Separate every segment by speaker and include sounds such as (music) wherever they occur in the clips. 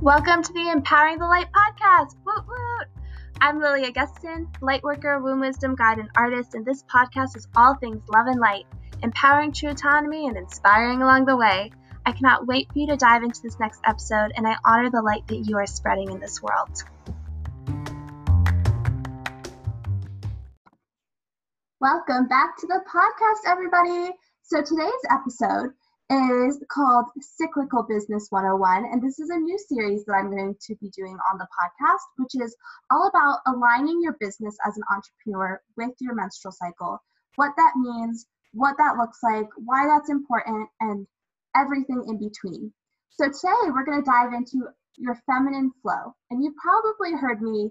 Speaker 1: Welcome to the Empowering the Light podcast. Woot woot! I'm Lilia Gestson, lightworker, womb wisdom guide, and artist, and this podcast is all things love and light, empowering true autonomy and inspiring along the way. I cannot wait for you to dive into this next episode, and I honor the light that you are spreading in this world. Welcome back to the podcast, everybody. So today's episode is called Cyclical Business 101. And this is a new series that I'm going to be doing on the podcast, which is all about aligning your business as an entrepreneur with your menstrual cycle, what that means, what that looks like, why that's important, and everything in between. So today we're going to dive into your feminine flow. And you've probably heard me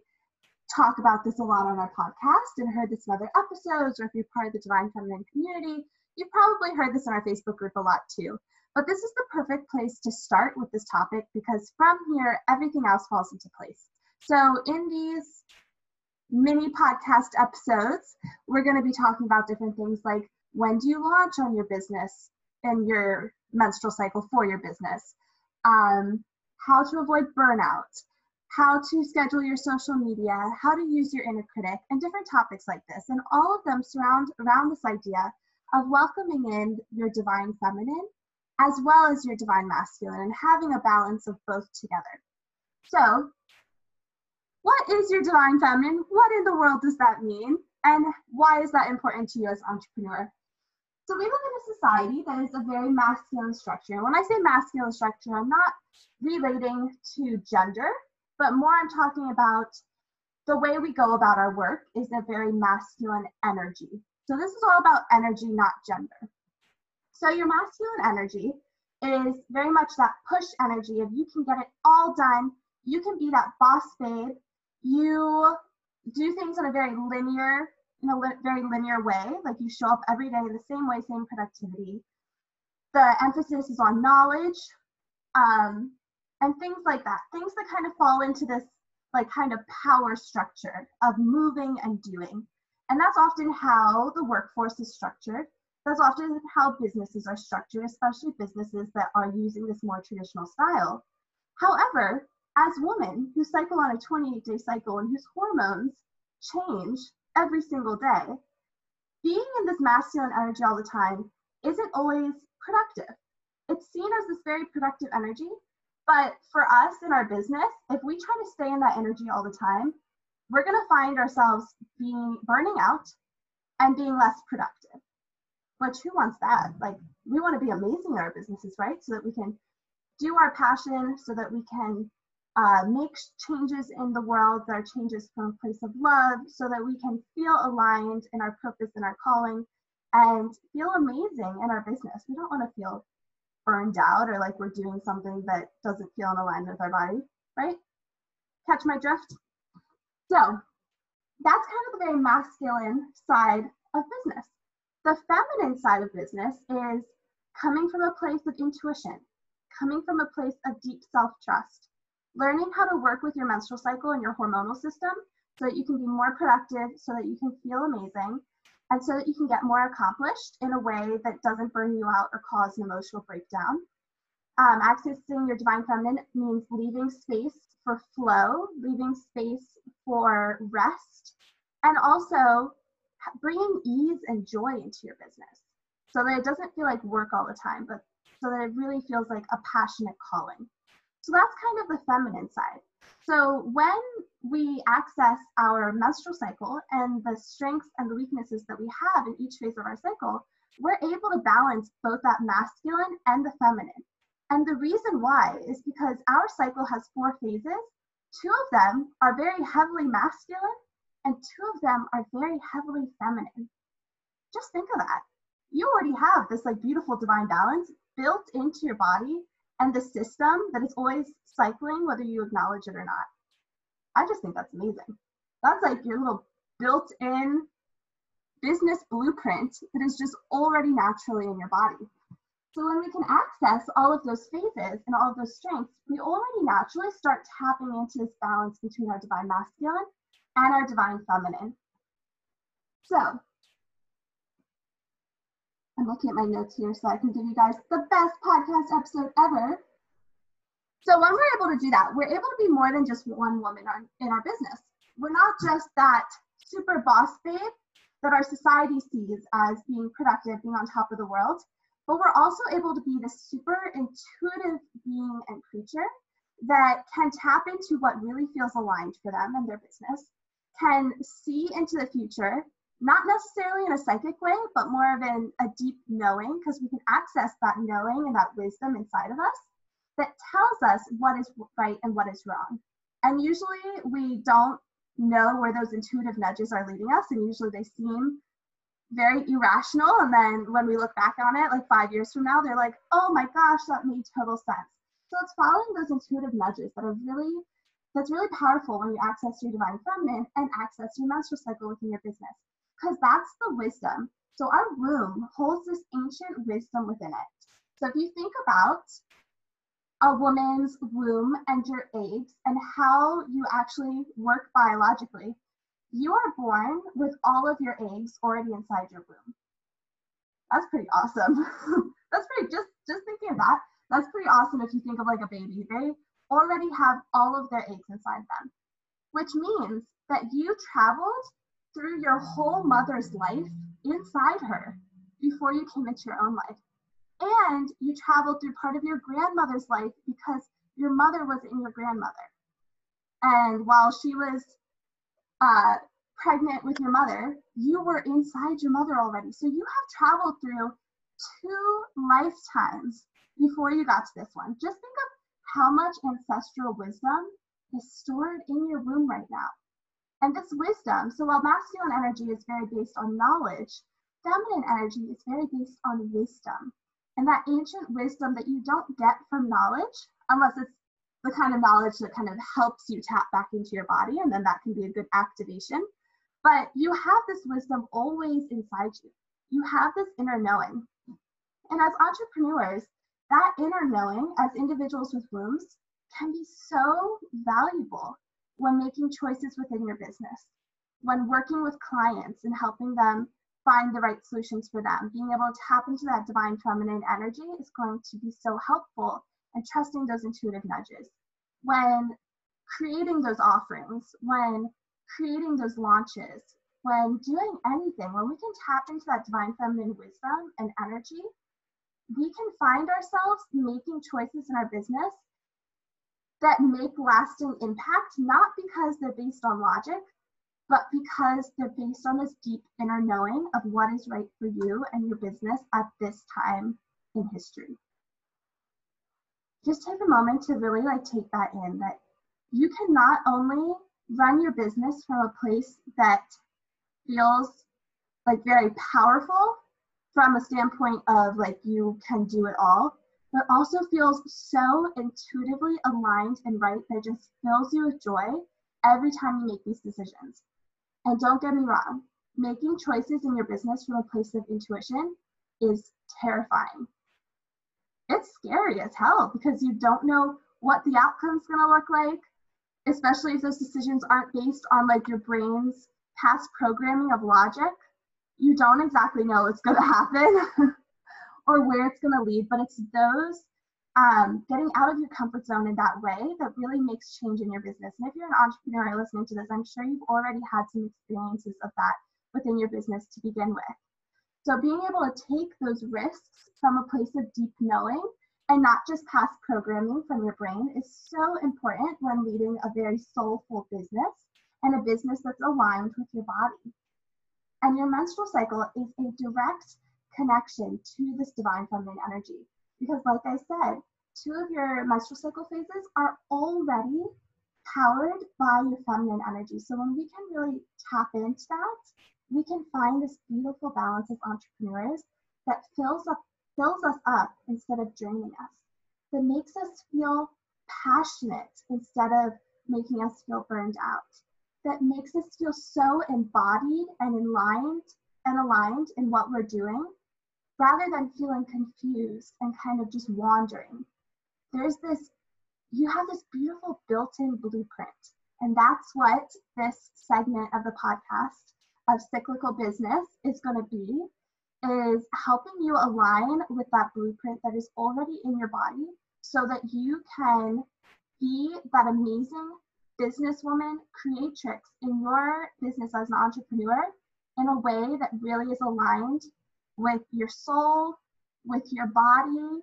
Speaker 1: talk about this a lot on our podcast and heard this in other episodes, or if you're part of the Divine Feminine community, You've probably heard this in our Facebook group a lot too. But this is the perfect place to start with this topic because from here, everything else falls into place. So, in these mini podcast episodes, we're going to be talking about different things like when do you launch on your business and your menstrual cycle for your business, um, how to avoid burnout, how to schedule your social media, how to use your inner critic, and different topics like this. And all of them surround around this idea of welcoming in your divine feminine as well as your divine masculine and having a balance of both together. So, what is your divine feminine? What in the world does that mean? And why is that important to you as entrepreneur? So we live in a society that is a very masculine structure. And when I say masculine structure, I'm not relating to gender, but more I'm talking about the way we go about our work is a very masculine energy. So this is all about energy, not gender. So your masculine energy is very much that push energy of you can get it all done. You can be that boss babe. You do things in a very linear, in a li- very linear way. Like you show up every day the same way, same productivity. The emphasis is on knowledge, um, and things like that. Things that kind of fall into this like kind of power structure of moving and doing. And that's often how the workforce is structured. That's often how businesses are structured, especially businesses that are using this more traditional style. However, as women who cycle on a 28 day cycle and whose hormones change every single day, being in this masculine energy all the time isn't always productive. It's seen as this very productive energy, but for us in our business, if we try to stay in that energy all the time, we're going to find ourselves being burning out and being less productive. Which who wants that? Like we want to be amazing in our businesses, right? So that we can do our passion, so that we can uh, make changes in the world that are changes from a place of love, so that we can feel aligned in our purpose and our calling, and feel amazing in our business. We don't want to feel burned out or like we're doing something that doesn't feel in alignment with our body, right? Catch my drift? So that's kind of the very masculine side of business. The feminine side of business is coming from a place of intuition, coming from a place of deep self trust, learning how to work with your menstrual cycle and your hormonal system so that you can be more productive, so that you can feel amazing, and so that you can get more accomplished in a way that doesn't burn you out or cause an emotional breakdown. Um, accessing your divine feminine means leaving space for flow, leaving space for rest, and also bringing ease and joy into your business so that it doesn't feel like work all the time, but so that it really feels like a passionate calling. So that's kind of the feminine side. So when we access our menstrual cycle and the strengths and the weaknesses that we have in each phase of our cycle, we're able to balance both that masculine and the feminine. And the reason why is because our cycle has four phases Two of them are very heavily masculine, and two of them are very heavily feminine. Just think of that. You already have this like beautiful divine balance built into your body and the system that is always cycling, whether you acknowledge it or not. I just think that's amazing. That's like your little built in business blueprint that is just already naturally in your body. So when we can access all of those phases and all of those strengths, we already naturally start tapping into this balance between our divine masculine and our divine feminine. So I'm looking at my notes here so I can give you guys the best podcast episode ever. So when we're able to do that, we're able to be more than just one woman in our business. We're not just that super boss babe that our society sees as being productive, being on top of the world, but we're also able to be this super intuitive being and creature that can tap into what really feels aligned for them and their business, can see into the future, not necessarily in a psychic way, but more of in a deep knowing, because we can access that knowing and that wisdom inside of us that tells us what is right and what is wrong. And usually we don't know where those intuitive nudges are leading us, and usually they seem very irrational. And then when we look back on it, like five years from now, they're like, oh my gosh, that made total sense. So it's following those intuitive nudges that are really that's really powerful when you access your divine feminine and access your menstrual cycle within your business. Because that's the wisdom. So our womb holds this ancient wisdom within it. So if you think about a woman's womb and your eggs and how you actually work biologically, you are born with all of your eggs already inside your womb. That's pretty awesome. (laughs) that's pretty just just thinking of that. That's pretty awesome if you think of like a baby. They already have all of their eggs inside them, which means that you traveled through your whole mother's life inside her before you came into your own life. And you traveled through part of your grandmother's life because your mother was in your grandmother. And while she was uh, pregnant with your mother, you were inside your mother already. So you have traveled through two lifetimes before you got to this one. Just think of how much ancestral wisdom is stored in your womb right now. And this wisdom, so while masculine energy is very based on knowledge, feminine energy is very based on wisdom. And that ancient wisdom that you don't get from knowledge, unless it's the kind of knowledge that kind of helps you tap back into your body, and then that can be a good activation. But you have this wisdom always inside you. You have this inner knowing. And as entrepreneurs, that inner knowing as individuals with wombs can be so valuable when making choices within your business, when working with clients and helping them find the right solutions for them. Being able to tap into that divine feminine energy is going to be so helpful and trusting those intuitive nudges. When creating those offerings, when creating those launches, when doing anything, when we can tap into that divine feminine wisdom and energy, we can find ourselves making choices in our business that make lasting impact, not because they're based on logic, but because they're based on this deep inner knowing of what is right for you and your business at this time in history. Just take a moment to really like take that in that you can not only run your business from a place that feels like very powerful from a standpoint of like you can do it all, but also feels so intuitively aligned and right that just fills you with joy every time you make these decisions. And don't get me wrong, making choices in your business from a place of intuition is terrifying. It's scary as hell because you don't know what the outcome's gonna look like, especially if those decisions aren't based on like your brain's past programming of logic. You don't exactly know what's gonna (laughs) happen or where it's gonna lead, but it's those um, getting out of your comfort zone in that way that really makes change in your business. And if you're an entrepreneur listening to this, I'm sure you've already had some experiences of that within your business to begin with. So being able to take those risks from a place of deep knowing and not just past programming from your brain is so important when leading a very soulful business and a business that's aligned with your body. And your menstrual cycle is a direct connection to this divine feminine energy. Because, like I said, two of your menstrual cycle phases are already powered by your feminine energy. So, when we can really tap into that, we can find this beautiful balance as entrepreneurs that fills up fills us up instead of draining us that makes us feel passionate instead of making us feel burned out that makes us feel so embodied and aligned and aligned in what we're doing rather than feeling confused and kind of just wandering. There's this, you have this beautiful built in blueprint. And that's what this segment of the podcast of cyclical business is going to be is helping you align with that blueprint that is already in your body so that you can be that amazing businesswoman creatrix in your business as an entrepreneur in a way that really is aligned with your soul, with your body,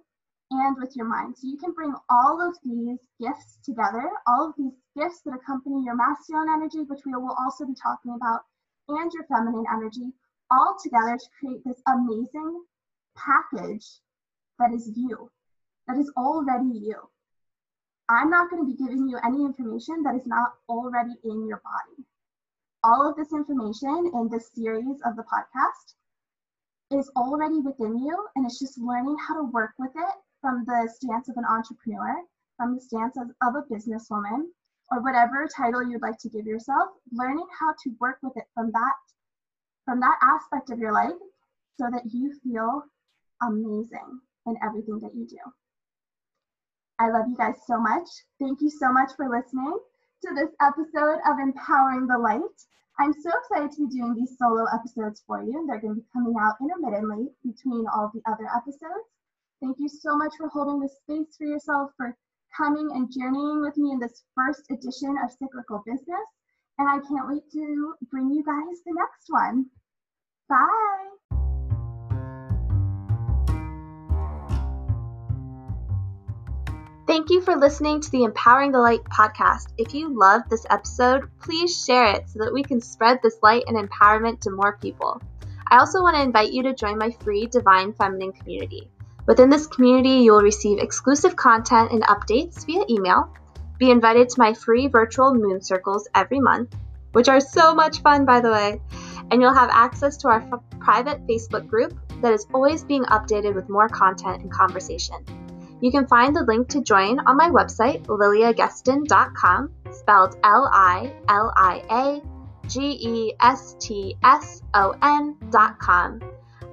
Speaker 1: and with your mind. So you can bring all of these gifts together, all of these gifts that accompany your masculine energy, which we will also be talking about, and your feminine energy, all together to create this amazing package that is you, that is already you. I'm not going to be giving you any information that is not already in your body. All of this information in this series of the podcast is already within you, and it's just learning how to work with it from the stance of an entrepreneur, from the stance of, of a businesswoman, or whatever title you'd like to give yourself, learning how to work with it from that from that aspect of your life so that you feel amazing in everything that you do. I love you guys so much. Thank you so much for listening to this episode of Empowering the Light. I'm so excited to be doing these solo episodes for you. They're going to be coming out intermittently between all the other episodes. Thank you so much for holding this space for yourself, for coming and journeying with me in this first edition of Cyclical Business. And I can't wait to bring you guys the next one. Bye.
Speaker 2: Thank you for listening to the Empowering the Light podcast. If you loved this episode, please share it so that we can spread this light and empowerment to more people. I also want to invite you to join my free Divine Feminine community. Within this community, you will receive exclusive content and updates via email, be invited to my free virtual moon circles every month, which are so much fun, by the way, and you'll have access to our f- private Facebook group that is always being updated with more content and conversation. You can find the link to join on my website, liliagestson.com, spelled L I L I A G E S T S O N.com.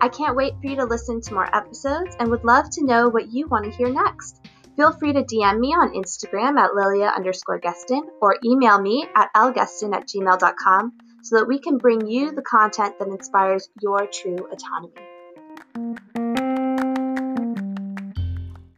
Speaker 2: I can't wait for you to listen to more episodes and would love to know what you want to hear next. Feel free to DM me on Instagram at lilia underscore gestson or email me at lgestson at gmail.com so that we can bring you the content that inspires your true autonomy.